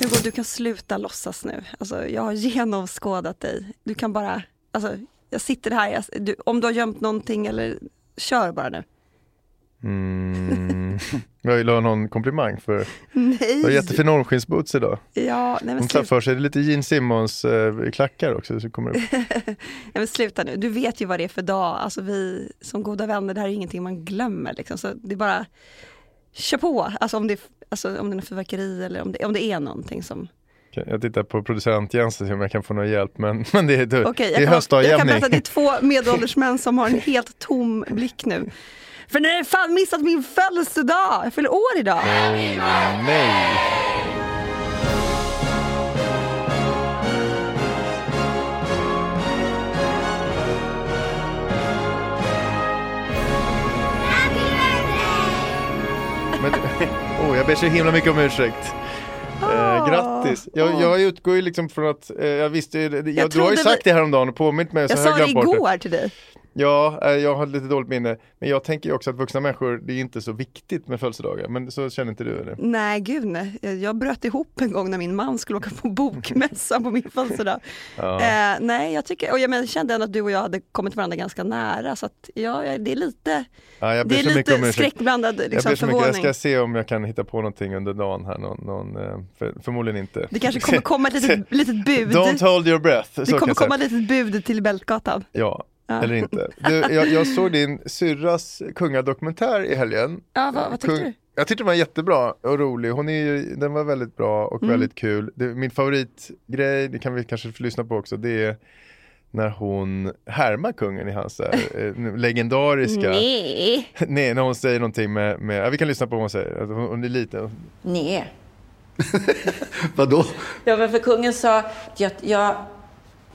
Hugo, du kan sluta låtsas nu. Alltså, jag har genomskådat dig. Du kan bara, alltså, jag sitter här, jag, du, om du har gömt någonting eller kör bara nu. Mm. Jag vill ha någon komplimang för Nej! du har jättefin ormskinsboots idag. Ja, nej men, Hon tar sluta, för sig lite Gene Simmons eh, klackar också. Så kommer det. nej men sluta nu. Du vet ju vad det är för dag. Alltså vi som goda vänner, det här är ingenting man glömmer. Liksom. Så det är bara, kör på. Alltså om det, alltså, om det är fyrverkeri eller om det, om det är någonting som... Jag tittar på producent Jens och ser om jag kan få någon hjälp men, men det är, det, Okej, det är kan, jag kan berätta att det är två medelålders män som har en helt tom blick nu. För ni har fan missat min födelsedag! Jag fyller år idag. Åh, nej. Oh, jag ber så himla mycket om ursäkt. Eh, grattis! Jag, jag utgår ju liksom från att, eh, jag visste ju, det- jag, du har ju sagt det häromdagen och påmint mig så Jag jag sa det. igår till dig. Ja, eh, jag har lite dåligt minne. Men jag tänker också att vuxna människor, det är inte så viktigt med födelsedagar. Men så känner inte du eller? Nej, gud nej. Jag bröt ihop en gång när min man skulle åka på bokmässan på min födelsedag. Ja. Eh, nej, jag tycker, och jag men, kände ändå att du och jag hade kommit varandra ganska nära. Så att, ja, det är lite, Ja, jag det är lite skräckblandad Jag liksom, ber så mycket. Jag förvåning. ska se om jag kan hitta på någonting under dagen här. Någon, någon, eh, för, förmodligen inte. Det kanske kommer komma ett litet, litet bud. Don't hold your breath. det kommer jag komma ett litet bud till Bältgatan. Ja, Ja. eller inte. Du, jag, jag såg din syrras kungadokumentär i helgen. Ja, vad, vad tyckte Kung- du? Jag tyckte den var jättebra och rolig. Hon är ju, den var väldigt bra och Mm. väldigt kul. Det, min favoritgrej, det kan vi kanske få lyssna på också, det är när hon härmar kungen i hans där, eh, legendariska... Nej. Nej, när hon säger någonting med, med ja, vi kan lyssna på vad hon säger. Hon, hon är liten. Nej. Vadå? Ja, men för kungen sa att jag, jag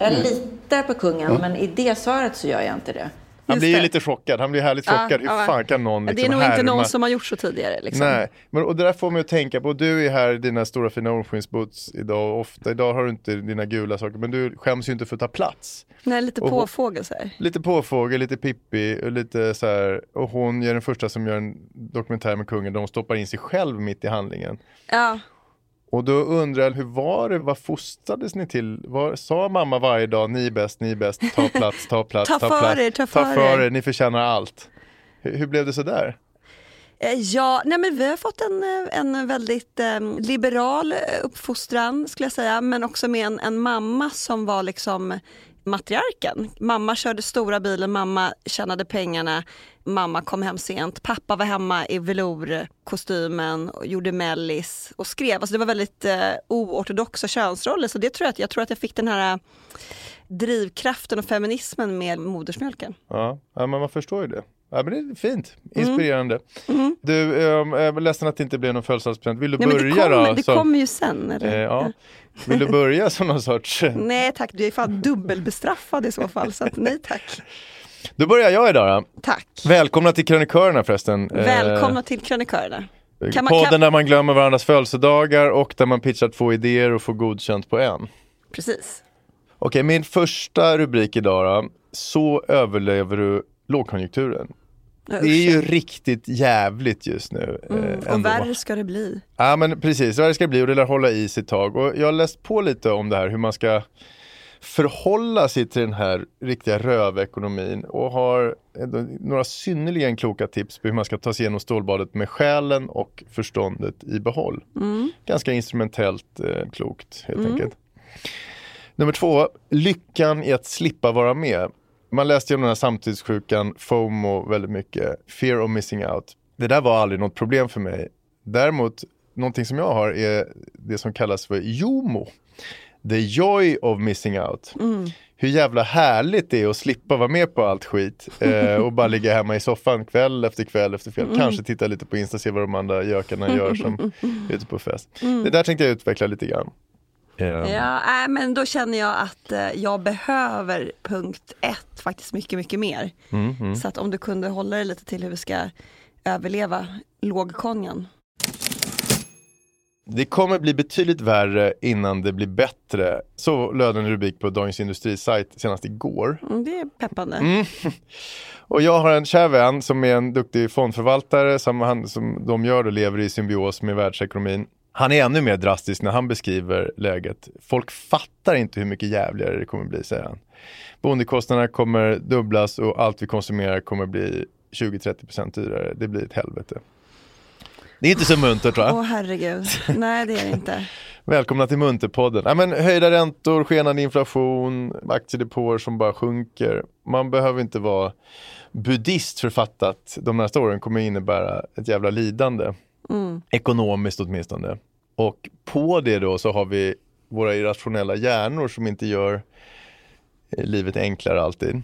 Jag litar på kungen, men i det svaret så gör jag inte det. Han blir ju lite chockad, han blir härligt Ja, chockad. Hur ja. fan kan någon liksom det är nog inte härma? någon som har gjort så tidigare. Liksom. Nej, men, och det där får mig att tänka på, du är här i dina stora fina ormskinsboots idag ofta, idag har du inte dina gula saker, men du skäms ju inte för att ta plats. Nej, lite Och- påfågel så här. Lite påfågel, lite Pippi och lite så här, och hon är den första som gör en dokumentär med kungen där hon stoppar in sig själv mitt i handlingen. Ja, Och då undrar jag, hur var det, vad fostrades ni till? Var, sa mamma varje dag, ni är bäst, ni är bäst, ta plats, ta plats, Ta för plats, er, ta ta för för er. ni förtjänar allt. Hur, hur blev det så där? Eh, Ja, nej men vi har fått en, eh, en väldigt eh, liberal uppfostran skulle jag säga, men också med en, en mamma som var liksom matriarken. Mamma körde stora bilen, mamma tjänade pengarna, mamma kom hem sent, pappa var hemma i velourkostymen och gjorde mellis och skrev. Alltså det var väldigt eh, oortodoxa könsroller så det tror jag, att, jag tror att jag fick den här eh, drivkraften och feminismen med modersmjölken. Ja, ja men man förstår ju det. Ja, men det är fint, Mm. inspirerande. Du, um, jag är ledsen att det inte blev någon födelsedagspresent. Vill du Nej, det börja kommer, då? det som- kommer ju sen. Eller? eh, ja. Vill du börja som någon sorts... Nej tack, du är fan dubbelbestraffad i så fall. Så att, nej tack. Då börjar jag idag då. Tack. Välkomna till krönikörerna förresten. Eh, Välkomna till krönikörerna. Kan man- podden kan- där man glömmer varandras födelsedagar och där man pitchar två idéer och får godkänt på en. Precis. Okej, min första rubrik idag då. Så överlever du lågkonjunkturen. Det är ju riktigt jävligt just nu. eh, Mm, och ändå. värre ska det bli. Ja men precis, det ska bli och det lär hålla i sig ett tag. Och jag har läst på lite om det här, hur man ska förhålla sig till den här riktiga rövekonomin och har några synnerligen kloka tips på hur man ska ta sig igenom stålbadet med själen och förståndet i behåll. Ganska instrumentellt eh, klokt helt enkelt. Nummer två, lyckan i att slippa vara med. Man läste ju om den här samtidssjukan, FOMO, väldigt mycket. Fear of missing out. Det där var aldrig något problem för mig. Däremot, någonting som jag har är det som kallas för JOMO. The joy of missing out. Hur jävla härligt det är att slippa vara med på allt skit eh, och bara ligga hemma i soffan kväll efter kväll efter kväll. Kanske titta lite på Insta, se vad de andra gökarna gör som är ute på fest. Det där tänkte jag utveckla lite grann. Eh, Ja, äh, men då känner jag att eh, jag behöver punkt ett faktiskt mycket, mycket mer. mm, Så att om du kunde hålla dig lite till hur vi ska överleva lågkonjan. Det kommer bli betydligt värre innan det blir bättre. Så löd en rubrik på Dagens Industri sajt senast igår. Mm, det är peppande. Mm. Och jag har en kär vän som är en duktig fondförvaltare som, han, som de gör och lever i symbios med världsekonomin. Han är ännu mer drastisk när han beskriver läget. Folk fattar inte hur mycket jävligare det kommer bli, säger han. Boendekostnaderna kommer dubblas och allt vi konsumerar kommer bli 20-30% dyrare. Det blir ett helvete. Det är inte så muntert va? Åh herregud, nej det är det inte. Välkomna till Munterpodden. Ja, men höjda räntor, skenande inflation, aktiedepåer som bara sjunker. Man behöver inte vara buddhist för att fatta att de nästa åren kommer innebära ett jävla lidande. Ekonomiskt åtminstone. Och på det då så har vi våra irrationella hjärnor som inte gör eh, livet enklare alltid.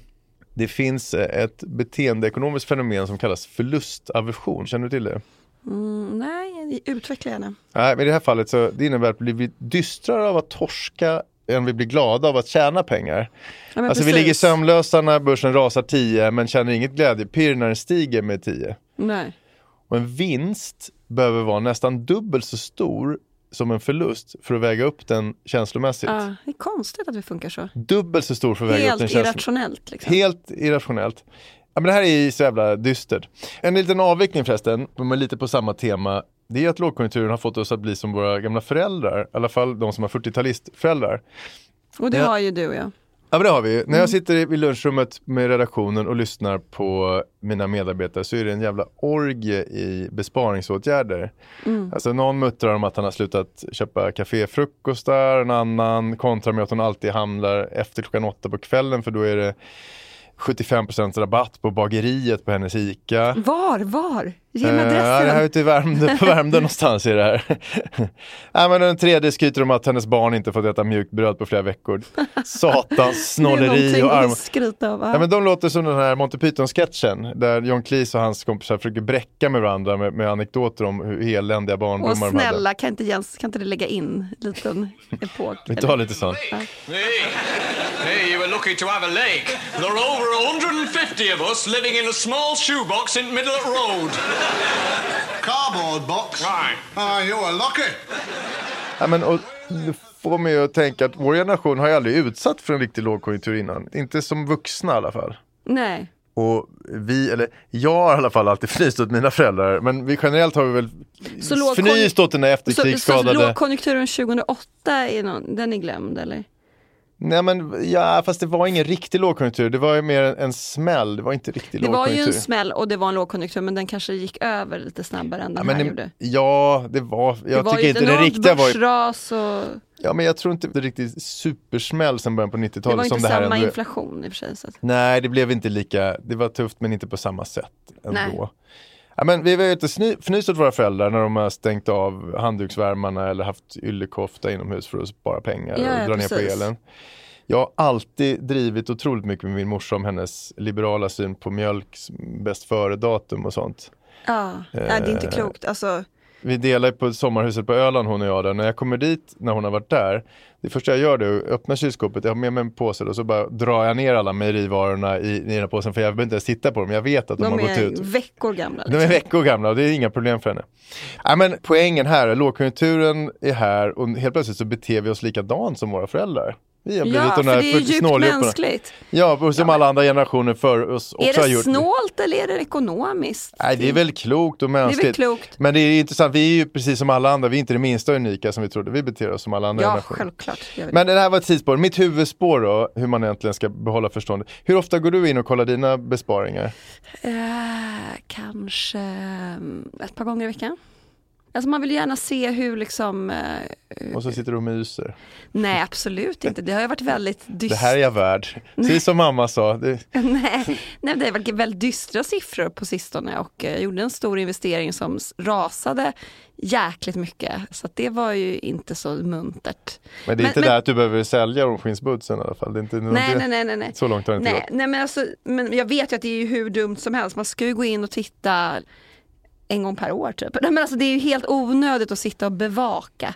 Det finns eh, ett beteendeekonomiskt fenomen som kallas förlustaversion. Känner du till det? Mm, nej, utveckla gärna. Nej, men i det här fallet så det innebär att vi blir dystrare av att torska än vi blir glada av att tjäna pengar. Ja, Alltså vi precis. ligger sömnlösa när börsen rasar 10 men känner inget glädjepirr när den stiger med 10. Nej. Och en vinst behöver vara nästan dubbelt så stor som en förlust för att väga upp den känslomässigt. Ja, det är konstigt att vi funkar så. Dubbelt så stor för att väga upp den Helt känslomässigt. irrationellt. Liksom. Helt irrationellt. Ja, men det här är så jävla dystert. En liten avvikning förresten, men lite på samma tema. Det är att lågkonjunkturen har fått oss att bli som våra gamla föräldrar. I alla fall de som har 40-talistföräldrar. Och det Ja. har ju du jag. Ja men det har vi ju. När jag sitter i lunchrummet med redaktionen och lyssnar på mina medarbetare så är det en jävla orgie i besparingsåtgärder. Alltså någon muttrar om att han har slutat köpa kaféfrukostar, en annan kontrar med att hon alltid handlar efter klockan åtta på kvällen för då är det 75% rabatt på bageriet på hennes ICA. Var, var? Ge mig Eh, ja, det här är adressen. ute i Värmdö, på Värmdö någonstans är det här. Nej, men den tredje skryter om att hennes barn inte fått äta mjukt bröd på flera veckor. Satans snåleri och arm. skryta av. Ja, men de låter som den här Monty Python-sketchen där John Cleese och hans kompisar försöker bräcka med varandra med, med anekdoter om hur eländiga barndomar de hade. snälla, kan inte, Jens, kan inte det lägga in en liten epok? Vi tar lite sånt. Hey, hey, you were lucky to have a lake. There are over 150 of us living in a small shoebox in the middle of the road. Cardboard box? Right. Ah, you were lucky. Ja, men, och, det får mig att tänka att vår generation har ju aldrig utsatt för en riktig lågkonjunktur innan. Inte som vuxna i alla fall. Nej. Och vi, eller jag har i alla fall alltid fnyst åt mina föräldrar, men vi generellt har vi väl Så fnyst åt den här Så, så efterkrigsskadade. lågkonjunkturen 2008, är någon, den är glömd eller? Nej men ja, fast det var ingen riktig lågkonjunktur, det var ju mer en, smäll, det var inte riktig Det var ju lågkonjunktur. en smäll och det var en lågkonjunktur men den kanske gick över lite snabbare än ja, den men här det, gjorde. ja, det var, jag det var tycker inte det riktiga var ju, och ja men jag tror inte det riktigt supersmäll sen början på det var 90-talet inte det samma ändå inflation i och för sig. Så Nej, det blev inte lika, det var tufft men inte på samma sätt ändå. Nej. Ja, men vi har ju inte fnyst åt våra föräldrar när de har stängt av handduksvärmarna eller haft yllekofta inomhus för att spara pengar Ja, och dra ner på precis. elen. Jag har alltid drivit otroligt mycket med min morsa om hennes liberala syn på mjölks bäst före-datum och sånt. ja, nej, det är inte Eh, klokt. Alltså, Vi delar på sommarhuset på Öland hon och jag där. När jag kommer dit när hon har varit där. Det första jag gör det är att öppna kylskåpet, jag har med mig en påse och så bara drar jag ner alla mejerivarorna i, i den här påsen för jag behöver inte ens titta på dem. Jag vet att de, de har gått är ut. veckor gamla. De är Liksom. veckor gamla och det är inga problem för henne. Ja, men poängen här är lågkonjunkturen är här och helt plötsligt så beter vi oss likadant som våra föräldrar. Vi har blivit Ja, för de där det är djupt mänskligt. Ja, och som alla andra generationer för oss också Är det gjort. snålt eller är det ekonomiskt? Nej, det är väl klokt och Det är mänskligt. väl klokt. Men det är intressant, vi är ju precis som alla andra, vi är inte det minsta unika som vi trodde. Vi beter oss som alla andra Ja, generationer. självklart. Men det här var ett tidsspår. Mitt huvudspår då, hur man egentligen ska behålla förståndet. Hur ofta går du in och kollar dina besparingar? Eh, kanske mm, ett par gånger i veckan. Alltså man vill gärna se hur liksom, eh, Och så sitter du och myser. nej absolut inte, det har ju varit väldigt Det dystert. här är jag värd. Precis som mamma sa. Det, nej, nej, det har varit väldigt dystra siffror på sistone och eh, jag gjorde en stor investering som rasade jäkligt mycket. Så det var ju inte så muntert. men det är Men- inte men- där att du behöver sälja ormskinsbudsen i alla fall. Det är inte, Nej, det, nej, nej, nej, nej. Så långt har det inte Nej, gått. nej men, alltså, men jag vet ju att det är hur dumt som helst. Man ska ju gå in och titta en gång per år typ. Men alltså, det är ju helt onödigt att sitta och bevaka.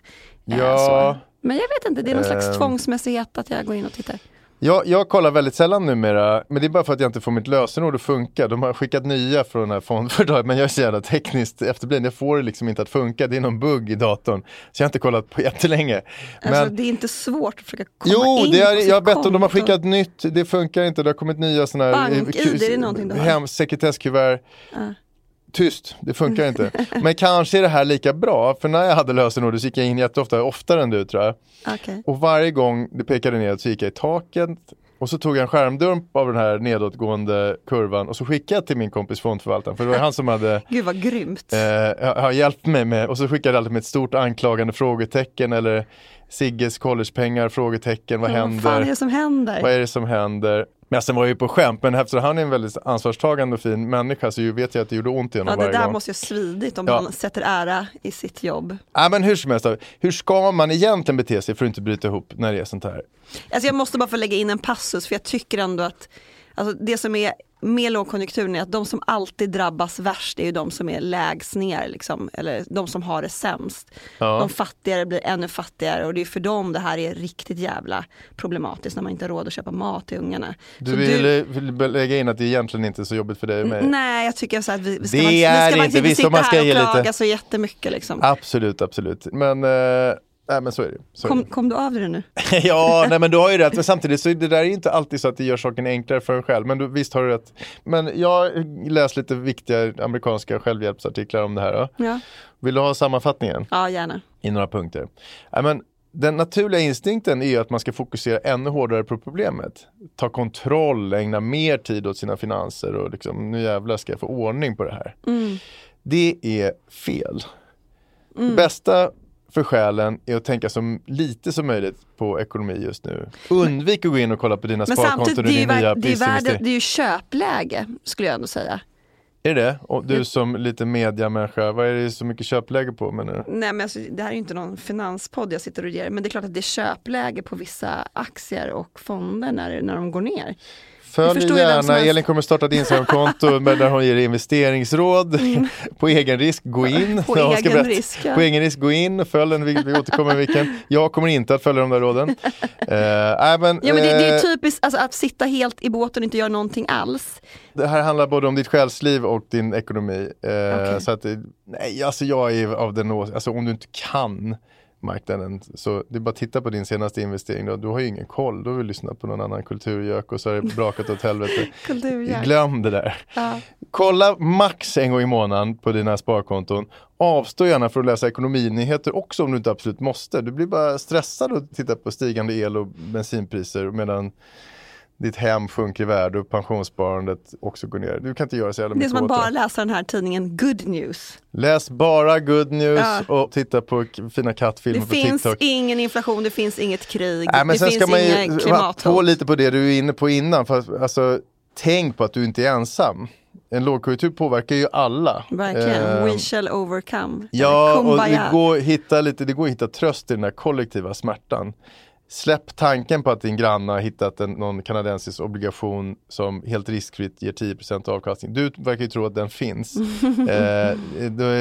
eh, Ja. så. Men jag vet inte, det är någon slags Ehm. tvångsmässighet att jag går in och tittar. Jag, jag kollar väldigt sällan numera, men det är bara för att jag inte får mitt lösenord att funka. De har skickat nya från den här fondföretaget, men jag är så jävla tekniskt efterbliven. Jag får det liksom inte att funka, det är någon bugg i datorn. Så jag har inte kollat på jättelänge. Men, Alltså, det är inte svårt att försöka komma Jo, in det på är, sitt jag har bett om de har skickat nytt, det funkar inte, det har kommit nya sådana här Bank-ID, är det någonting du har? hem, sekretesskuvert. Ja. Tyst, det funkar inte. Men kanske är det här lika bra, för när jag hade lösenordet så gick jag in jätteofta, oftare än du tror jag. Okej. Och varje gång det pekade nedåt så gick jag i taket och så tog jag en skärmdump av den här nedåtgående kurvan och så skickade jag till min kompis fondförvaltaren för det var han som hade Gud vad grymt. eh, har- hjälpt mig med och så skickade jag alltid med ett stort anklagande frågetecken eller Sigges collegepengar, frågetecken, vad Ja, händer? Vad är det som händer? Vad är det som händer? Men sen var jag ju på skämt, men eftersom han är en väldigt ansvarstagande och fin människa så vet jag att det gjorde ont i honom Ja, det varje där gång. måste ju svidit om Ja. han sätter ära i sitt jobb. Ja, men hur som helst, hur ska man egentligen bete sig för att inte bryta ihop när det är sånt här? Alltså jag måste bara få lägga in en passus för jag tycker ändå att alltså det som är med lågkonjunkturen är att de som alltid drabbas värst är ju de som är lägst ner, liksom, eller de som har det sämst. Ja. De fattigare blir ännu fattigare och det är för dem det här är riktigt jävla problematiskt när man inte har råd att köpa mat till ungarna. Du Så vill, vill lägga in att det egentligen inte är så jobbigt för dig mig? Nej, jag tycker så att vi, vi ska, Det faktiskt- är vi ska inte. inte Visst, sitta om man ska här och ge lite- klaga så jättemycket. Liksom. Absolut, absolut. Men, eh, nej, men så är det. Så är Kom, kom du av det nu? det. ja, nej, men du har ju rätt. Men samtidigt så är det där är inte alltid så att det gör saken enklare för en själv. Men du, visst har du rätt. Men jag läst lite viktiga amerikanska självhjälpsartiklar om det här. Ja, Vill du ha sammanfattningen ja gärna. i några punkter? Nej, men, den naturliga instinkten är ju att man ska fokusera ännu hårdare på problemet. Ta kontroll, ägna mer tid åt sina finanser och liksom, nu jävlar ska jag få ordning på det här. Mm. Det är fel. Det bästa för själen är att tänka så lite som möjligt på ekonomi just nu. Undvik att gå in och kolla på dina Men sparkonton och din nya det, är värde, det är ju köpläge skulle jag ändå säga. Är det det? Och du som lite mediamänniska, vad är det så mycket köpläge på menar du? Nej men alltså, det här är ju inte någon finanspodd jag sitter och ger, men det är klart att det är köpläge på vissa aktier och fonder när, när de går ner. Följ gärna. Elin kommer starta ett Instagramkonto där hon ger investeringsråd på egen risk, gå in. Mm. På egen berätta- risk, ja. På egen risk, gå in, följ den, vi, vi återkommer vilken. Jag kommer inte att följa de där råden. Uh, nej, men, Ja men det, det är eh, typiskt alltså, att sitta helt i båten och inte göra någonting alls. Det här handlar både om ditt själsliv och din ekonomi. Eh, Okej. Så att, nej, alltså jag är av den ås- alltså om du inte kan marknaden så det är bara att titta på din senaste investering. Då. Du har ju ingen koll, då har vi lyssnat på någon annan kulturgök och så har det brakat åt helvete. Glöm det där. Ja. Kolla max en gång i månaden på dina sparkonton. Avstå gärna för att läsa ekonominyheter också om du inte absolut måste. Du blir bara stressad att titta på stigande el och bensinpriser medan ditt hem sjunker i värde och pensionssparandet också går ner. Du kan inte göra så jävla Det är mycket som att bara det. läsa den här tidningen Good News. Läs bara good news Ja. och titta på fina kattfilmer Det på finns TikTok. ingen inflation, det finns inget krig, men det finns inga klimathot. på lite på det du är inne på innan. För, alltså, tänk på att du inte är ensam. En lågkonjunktur påverkar ju alla. Verkligen, Eh, we shall overcome. Ja, och det går, hitta lite, det går att hitta tröst i den här kollektiva smärtan. Släpp tanken på att din granne har hittat en, någon kanadensisk obligation som helt riskfritt ger 10% avkastning. Du verkar ju tro att den finns. eh,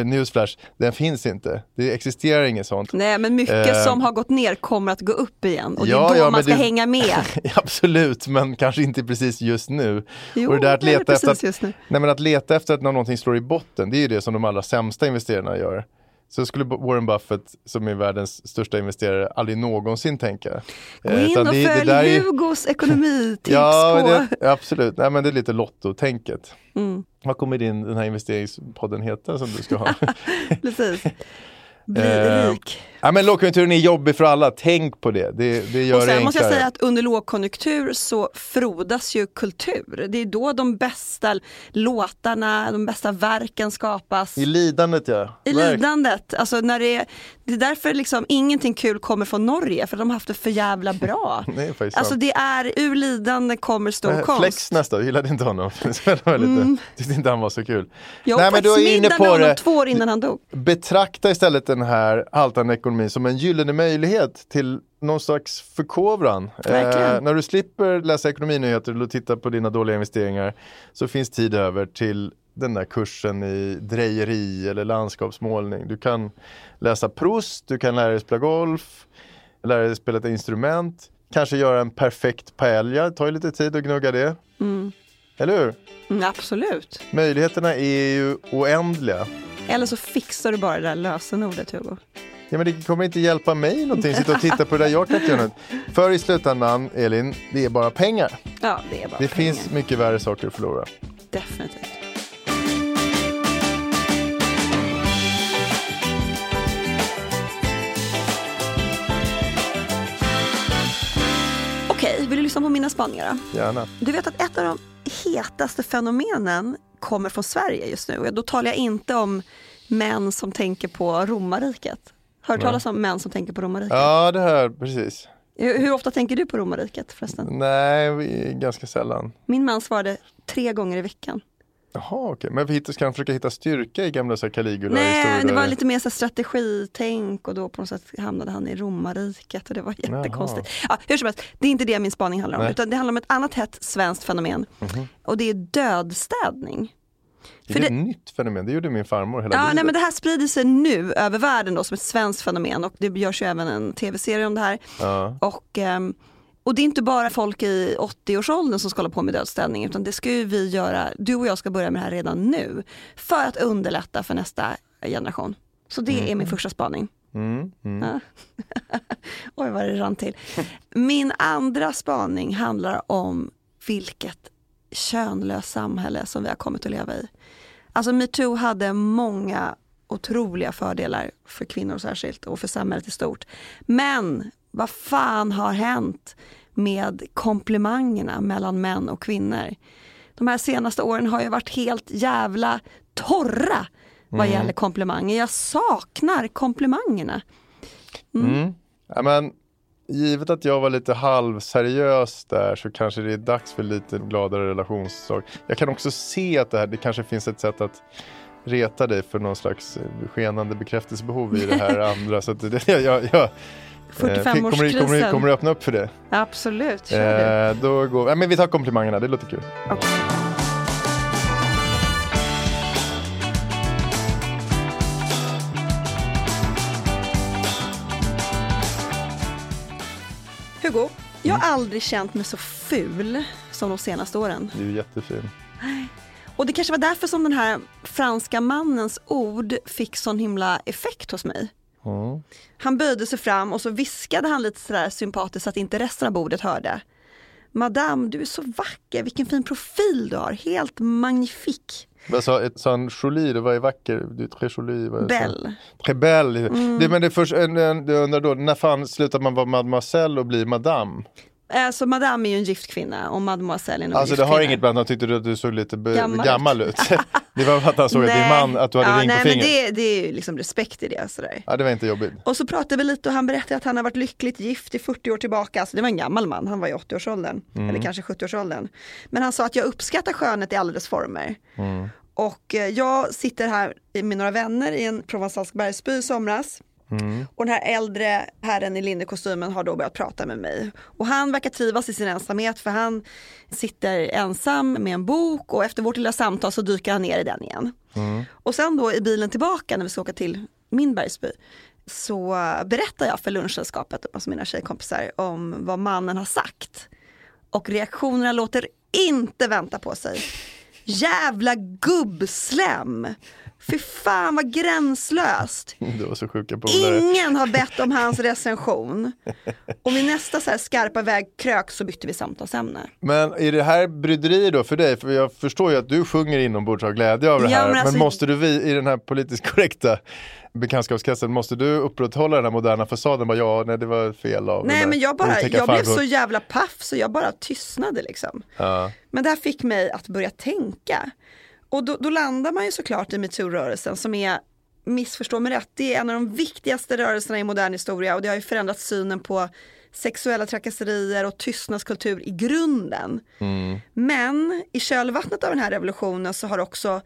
newsflash, den finns inte. Det existerar inget sånt. Nej men mycket Eh, som har gått ner kommer att gå upp igen och det Ja, är då ja, man ska det- hänga med. Absolut, men kanske inte precis just nu. Jo, och det där att leta efter att. Nej, men att leta efter att någonting slår i botten, det är ju det som de allra sämsta investerarna gör. Så skulle Warren Buffett, som är världens största investerare, aldrig någonsin tänka. Gå Eh, in utan och det- det följ där är- Hugos ekonomitips Ja, på... det, absolut. Nej, men det är lite lottotänket. Mm, Vad kommer din, den här investeringspodden heta som du ska ha? precis. Bli Eh, rik. ja, men lågkonjunkturen är jobbig för alla, tänk på det. Det, det gör Och det sen måste jag säga att under lågkonjunktur så frodas ju kultur. Det är då de bästa låtarna, de bästa verken skapas. I lidandet ja. I Verk- lidandet, alltså när det är, det är därför liksom ingenting kul kommer från Norge för de har haft det för jävla bra. Det faktiskt Alltså det är ur lidande kommer stor Eh, konst. Flex nästa, jag gillade inte honom. Det lite, Mm. Tyckte inte han var så kul. Jag Nej, men du är inne på det. två år innan han dog. Betrakta istället den här haltande ekonomin som en gyllene möjlighet till någon slags förkovran. Verkligen. när du slipper läsa ekonominyheter och titta på dina dåliga investeringar så finns tid över till den där kursen i drejeri eller landskapsmålning. Du kan läsa Proust, du kan lära dig spela golf, lära dig spela ett instrument, kanske göra en perfekt paella, det tar ju lite tid att gnugga det. Mm. Eller hur? Mm, absolut. Möjligheterna är ju oändliga. Eller så fixar du bara det där lösenordet Hugo. Ja, men det kommer inte hjälpa mig någonting, sitta och titta på det där jag kan göra något. För i slutändan, Elin, det är bara pengar. Ja, det är bara Det pengar. finns mycket värre saker att förlora. Definitivt. Spaningar då? Gärna. Du vet att ett av de hetaste fenomenen kommer från Sverige just nu. Då talar jag inte om män som tänker på romarriket. Har du talas om män som tänker på romarriket? Ja, det här, precis. Hur, hur ofta tänker du på romarriket förresten? Nej, ganska sällan. Min man svarade tre gånger i veckan. Jaha, okej. Men vi hittar, ska han försöka hitta styrka i gamla så här Caligula? Nej, historier det var lite mer så strategitänk och då på något sätt hamnade han i romarriket och det var jättekonstigt. Ja, hur som helst, det är inte det min spaning handlar om, Nej. utan det handlar om ett annat hett svenskt fenomen Mhm. och det är dödstädning. Är För det det- ett nytt fenomen? Det gjorde min farmor hela Ja, livet. nej, men det här sprider sig nu över världen då som ett svenskt fenomen och det görs ju även en tv-serie om det här. Ja. Och, ehm, och det är inte bara folk i 80-årsåldern som ska hålla på med dödsstädning utan det ska ju vi göra, du och jag ska börja med det här redan nu för att underlätta för nästa generation. Så det är min första spaning. Mm, mm. Oj vad det rann till. Min andra spaning handlar om vilket könlöst samhälle som vi har kommit att leva i. Alltså metoo hade många otroliga fördelar för kvinnor särskilt och för samhället i stort. Men vad fan har hänt med komplimangerna mellan män och kvinnor? De här senaste åren har ju varit helt jävla torra vad Mm. gäller komplimanger. Jag saknar komplimangerna. Mm. Ja, men, givet att jag var lite halvseriös där så kanske det är dags för lite gladare relationssak. Jag kan också se att det här, det kanske finns ett sätt att reta dig för någon slags skenande bekräftelsebehov i det här andra. Så det, jag, jag, jag, eh, kommer, kommer, kommer, du- öppna upp för det? Absolut, kör du. Eh, då går, ja, men vi tar komplimangerna, det låter kul. Hugo, jag Mm. har aldrig känt mig så ful som de senaste åren. Du är jättefin. Och det kanske var därför som den här franska mannens ord fick sån himla effekt hos mig. Mm. Han böjde sig fram och så viskade han lite sådär sympatiskt så att inte resten av bordet hörde. Madame, du är så vacker, vilken fin profil du har, helt magnifik. Vad sa, han Jolie, det var ju vacker, du är très jolie. Belle. Très belle. Mm. Det, men det är först, jag undrar då, när fan slutar man vara mademoiselle och blir madame? Eh, Så Madame är ju en gift kvinna och Mademoiselle är en Alltså det har inget att han tyckte du att du såg lite Gammal gammal, ut. det var för att han såg att din man, att du hade ja, ring nej, på fingret. det, det är ju liksom respekt i det. Sådär. Ja, det var inte jobbigt. Och så pratade vi lite och han berättade att han har varit lyckligt gift i 40 år tillbaka. Alltså det var en gammal man, han var i 80-årsåldern. Mm. Eller kanske 70-årsåldern. Men han sa att jag uppskattar skönhet i alla dess former. Mm. Och eh, jag sitter här med några vänner i en provensalsk bergsby i somras. Mm. Och den här äldre herren i linnekostymen har då börjat prata med mig. Och han verkar trivas i sin ensamhet för han sitter ensam med en bok och efter vårt lilla samtal så dyker han ner i den igen. Mm. Och sen då i bilen tillbaka när vi ska åka till min bergsby så berättar jag för lunchsällskapet, alltså mina tjejkompisar, om vad mannen har sagt. Och reaktionerna låter inte vänta på sig. Jävla gubbslem! Fy fan vad gränslöst! Du var så sjuka polare. Ingen har bett om hans recension. Och vid nästa så här skarpa vägkrök så bytte vi samtalsämne. Men är det här bryderi då för dig? För jag förstår ju att du sjunger inombords av glädje av det Ja, här. men Men, alltså- måste du i den här politiskt korrekta bekantskapskretsen, måste du upprätthålla den här moderna fasaden? Bara, ja, nej det var fel av Nej men jag bara, jag blev farbror." så jävla paff så jag bara tystnade liksom. Ja. Men det här fick mig att börja tänka. Och då, då landar man ju såklart i metoo-rörelsen som är, missförstå mig rätt, det är en av de viktigaste rörelserna i modern historia och det har ju förändrat synen på sexuella trakasserier och tystnadskultur i grunden. Men i kölvattnet av den här revolutionen så har också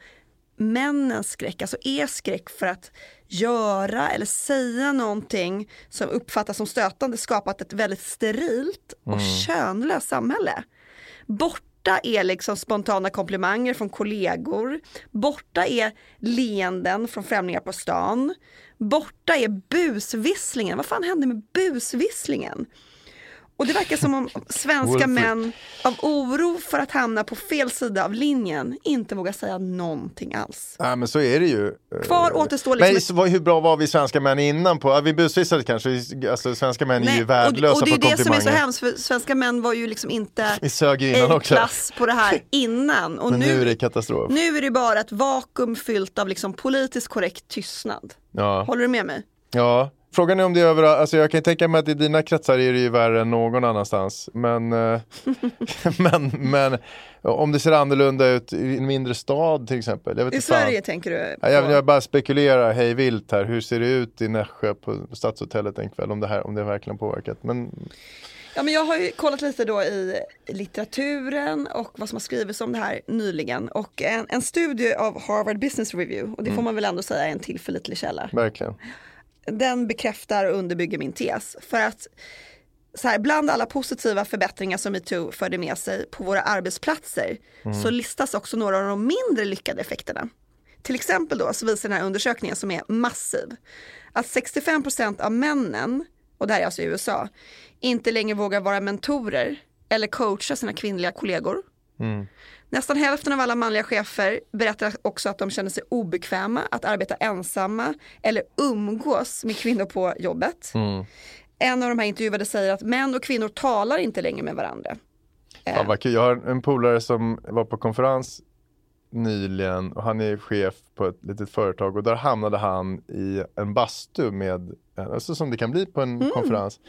männens skräck, alltså er skräck för att göra eller säga någonting som uppfattas som stötande skapat ett väldigt sterilt och Mm. könlöst samhälle. Borta är liksom spontana komplimanger från kollegor. Borta är leenden från främlingar på stan. Borta är busvisslingen. Vad fan hände med busvisslingen? Och det verkar som om svenska män av oro för att hamna på fel sida av linjen inte vågar säga någonting alls. Nej men så är det ju. Kvar återstår liksom Men ett- hur bra var vi svenska män innan på? Vi busvissade kanske, alltså svenska män är ju värdelösa och, och det är på ju det som är så komplimanger. hemskt för svenska män var ju liksom inte Vi sög ju innan också. klass på det här innan. Och Men nu, nu, är det katastrof. nu är det bara ett vakuum fyllt av liksom politiskt korrekt tystnad. Ja. Håller du med mig? Ja, frågan är om det är överallt. Alltså jag kan tänka mig att i dina kretsar är det ju värre än någon annanstans. Men, eh, men, men om det ser annorlunda ut i en mindre stad till exempel. I inte fan. Sverige tänker du? Ja, jag, jag bara spekulerar hej vilt här. Hur ser det ut i Nässjö på Stadshotellet en kväll? Om det, här, om det verkligen påverkat. Men Ja, men jag har ju kollat lite då i litteraturen och vad som har skrivits om det här nyligen. Och en, en studie av Harvard Business Review, och det får Mm. man väl ändå säga är en tillförlitlig källa. verkligen. Den bekräftar och underbygger min tes. För att så här, bland alla positiva förbättringar som metoo förde med sig på våra arbetsplatser Mm. så listas också några av de mindre lyckade effekterna. Till exempel då så visar den här undersökningen som är massiv att 65% av männen, och det här är alltså i USA, inte längre vågar vara mentorer eller coacha sina kvinnliga kollegor. Mm. Nästan hälften av alla manliga chefer berättar också att de känner sig obekväma att arbeta ensamma eller umgås med kvinnor på jobbet. Mm. En av de här intervjuade säger att män och kvinnor talar inte längre med varandra. Ja, kul. Jag har en polare som var på konferens nyligen och han är chef på ett litet företag och där hamnade han i en bastu med, alltså som det kan bli på en Mm. konferens,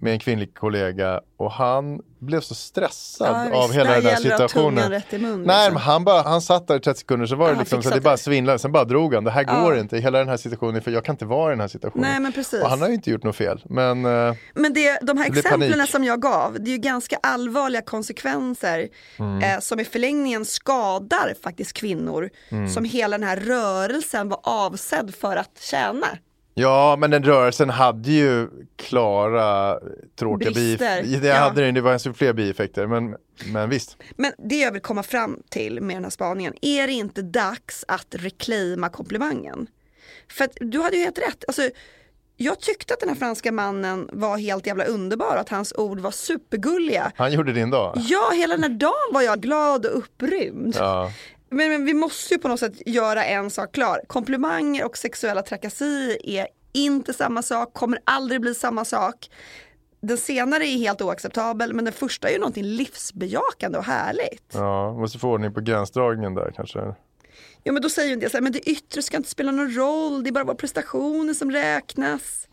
med en kvinnlig kollega och han blev så stressad Ja, av hela den det tungan situationen. rätt i mun, Nej, liksom. men han, bara, han satt där i 30 sekunder så var det han liksom så fixade det bara det. svindlade. Sen bara drog han. Det här Ja. går inte. Hela den här situationen, för jag kan inte vara i den här situationen. Nej, men precis. Och han har ju inte gjort något fel. Men eh, Men det, de här Det exemplen panik. som jag gav, det är ju ganska allvarliga konsekvenser Mm. eh, som i förlängningen skadar faktiskt kvinnor Mm. som hela den här rörelsen var avsedd för att tjäna. Ja, men den rörelsen hade ju klara tråkiga bieffekter. Det ja. hade den, det var fler bieffekter, men, men visst. Men det jag vill komma fram till med den här spaningen, är det inte dags att reclaima komplimangen? För att du hade ju helt rätt, alltså, jag tyckte att den här franska mannen var helt jävla underbar att hans ord var supergulliga. Han gjorde din dag. Ja, hela den här dagen var jag glad och upprymd. Ja. Men, men vi måste ju på något sätt göra en sak klar. Komplimanger och sexuella trakasserier är inte samma sak, kommer aldrig bli samma sak. Den senare är helt oacceptabel men den första är ju någonting livsbejakande och härligt. Ja, måste få ordning på gränsdragningen där kanske. Ja men då säger ju en del så här, men det yttre ska inte spela någon roll, det är bara våra prestationer som räknas.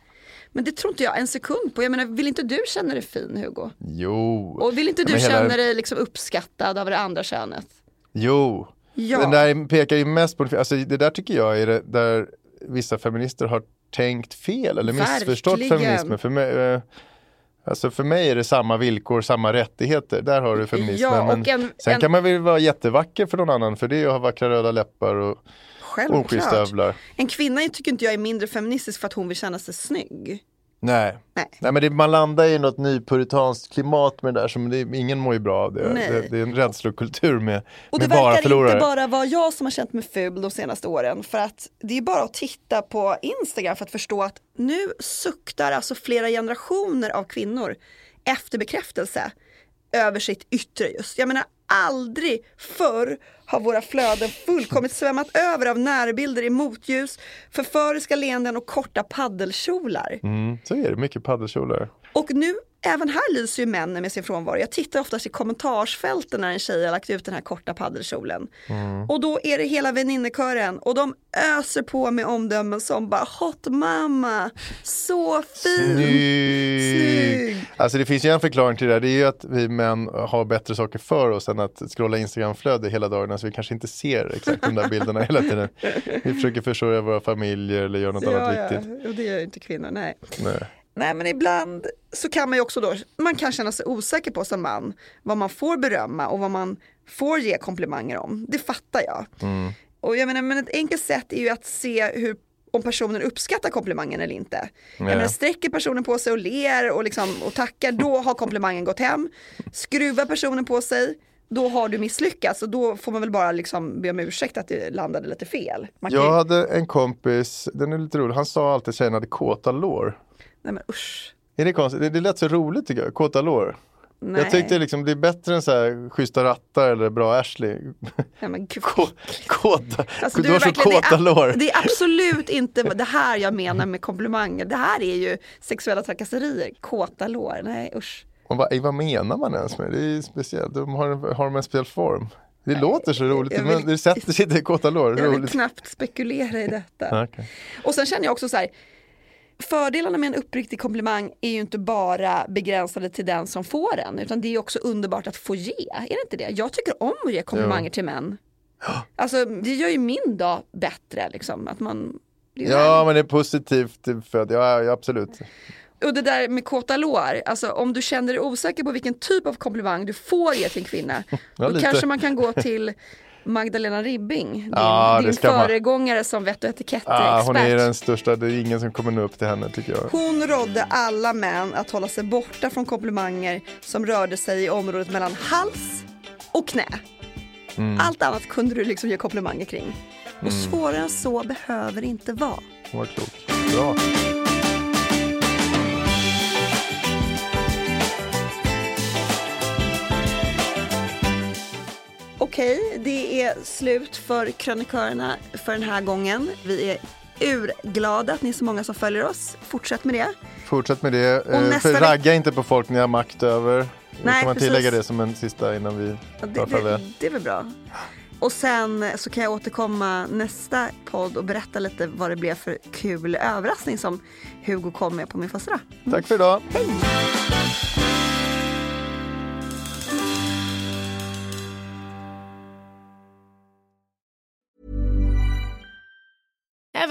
Men det tror inte jag en sekund på. Jag menar, vill inte du känna dig fin Hugo? Jo. Och vill inte du hela- känna dig liksom uppskattad av det andra könet? Jo. Ja. Den där pekar ju mest på, alltså det där tycker jag är det, där vissa feminister har tänkt fel eller missförstått feminismen. För mig, eh, alltså för mig är det samma villkor, samma rättigheter. Där har du feminismen. Ja, men en- sen en- kan man väl vara jättevacker för någon annan för det är att ha vackra röda läppar och Självklart. En kvinna tycker inte jag är mindre feministisk för att hon vill känna sig snygg. Nej. Nej. men det, man landar i något nypuritanskt klimat med det där som det, ingen mår ju bra av. Det, Nej. det, det är en rädslokultur med, Och det med bara verkar förlorare. inte bara vara jag som har känt mig ful de senaste åren. För att det är bara att titta på Instagram för att förstå att nu suktar alltså flera generationer av kvinnor efter bekräftelse över sitt yttre just. Jag menar aldrig förr har våra flöden fullkomligt svämmat över av närbilder i motljus, förföriska leenden och korta paddelkjolar. Mm, så är det, mycket paddelkjolar. Och nu, även här lyser ju männen med sin frånvaro. Jag tittar oftast i kommentarsfälten när en tjej har lagt ut den här korta paddelkjolen. Mm. Och då är det hela väninnekören och de öser på med omdömen som bara hot mamma, så fin. Snygg! Alltså det finns ju en förklaring till det här, det är ju att vi män har bättre saker för oss än att scrolla Instagramflöde hela dagarna så vi kanske inte ser exakt de där bilderna hela tiden. Vi försöker försörja våra familjer eller göra något annat Ja, ja, viktigt. och det gör ju inte kvinnor, nej. Nej. Nej men ibland så kan man ju också då, man kan känna sig osäker på som man vad man får berömma och vad man får ge komplimanger om. Det fattar jag. Mm. Och jag menar, men ett enkelt sätt är ju att se hur, om personen uppskattar komplimangen eller inte. Jag Ja. menar, sträcker personen på sig och ler och, liksom, och tackar, då har komplimangen gått hem. Skruvar personen på sig, då har du misslyckats och då får man väl bara liksom be om ursäkt att det landade lite fel. Man kan Jag ju, hade en kompis, den är lite rolig, han sa alltid att tjejerna hade kåta lår. Nej men usch. Är det konstigt? Det, det lät så roligt tycker jag, kåta lår. Nej. Jag tyckte liksom det är bättre än så här schyssta rattar eller bra Ashley. Nej, men gud. Kåta, Alltså, du har så kåta det, lår. är, det är absolut inte det här jag menar med komplimanger. Det här är ju sexuella trakasserier, kåta lår. Nej usch. Och vad, vad menar man ens med det? Det är speciellt, de har, har de en speciell form. Det låter så roligt, vill- men det sätter sig i kåta lår. Jag vill Roligt. knappt spekulera i detta. Ja, okej. Och sen känner jag också så här, fördelarna med en uppriktig komplimang är ju inte bara begränsade till den som får den, utan det är också underbart att få ge. Är det inte det? Jag tycker om att ge komplimanger Ja. till män. Alltså det gör ju min dag bättre liksom. Att man, Ja, men det är positivt för att, ja, ja absolut. Och det där med kåta lår, alltså om du känner dig osäker på vilken typ av komplimang du får ge till en kvinna, Ja, då lite. kanske man kan gå till Magdalena Ribbing, din, Ja, det din ska man. föregångare som vett och etikettexpert. Ah, hon är den största, det är ingen som kommer nå upp till henne tycker jag. Hon rådde alla män att hålla sig borta från komplimanger som rörde sig i området mellan hals och knä. Mm. Allt annat kunde du liksom ge komplimanger kring. Och Mm. svårare än så behöver det inte vara. Hon var klok. Bra. Okej, det är slut för krönikörerna för den här gången. Vi är urglada att ni är så många som följer oss. Fortsätt med det. Fortsätt med det. Och Eh, För ragga inte på folk ni har makt över. Nej, kan man precis. tillägga det som en sista innan vi Ja, Det, det, det är väl bra. Och sen så kan jag återkomma nästa podd och berätta lite vad det blev för kul överraskning som Hugo kom med på min födelsedag. Tack för idag. Hej!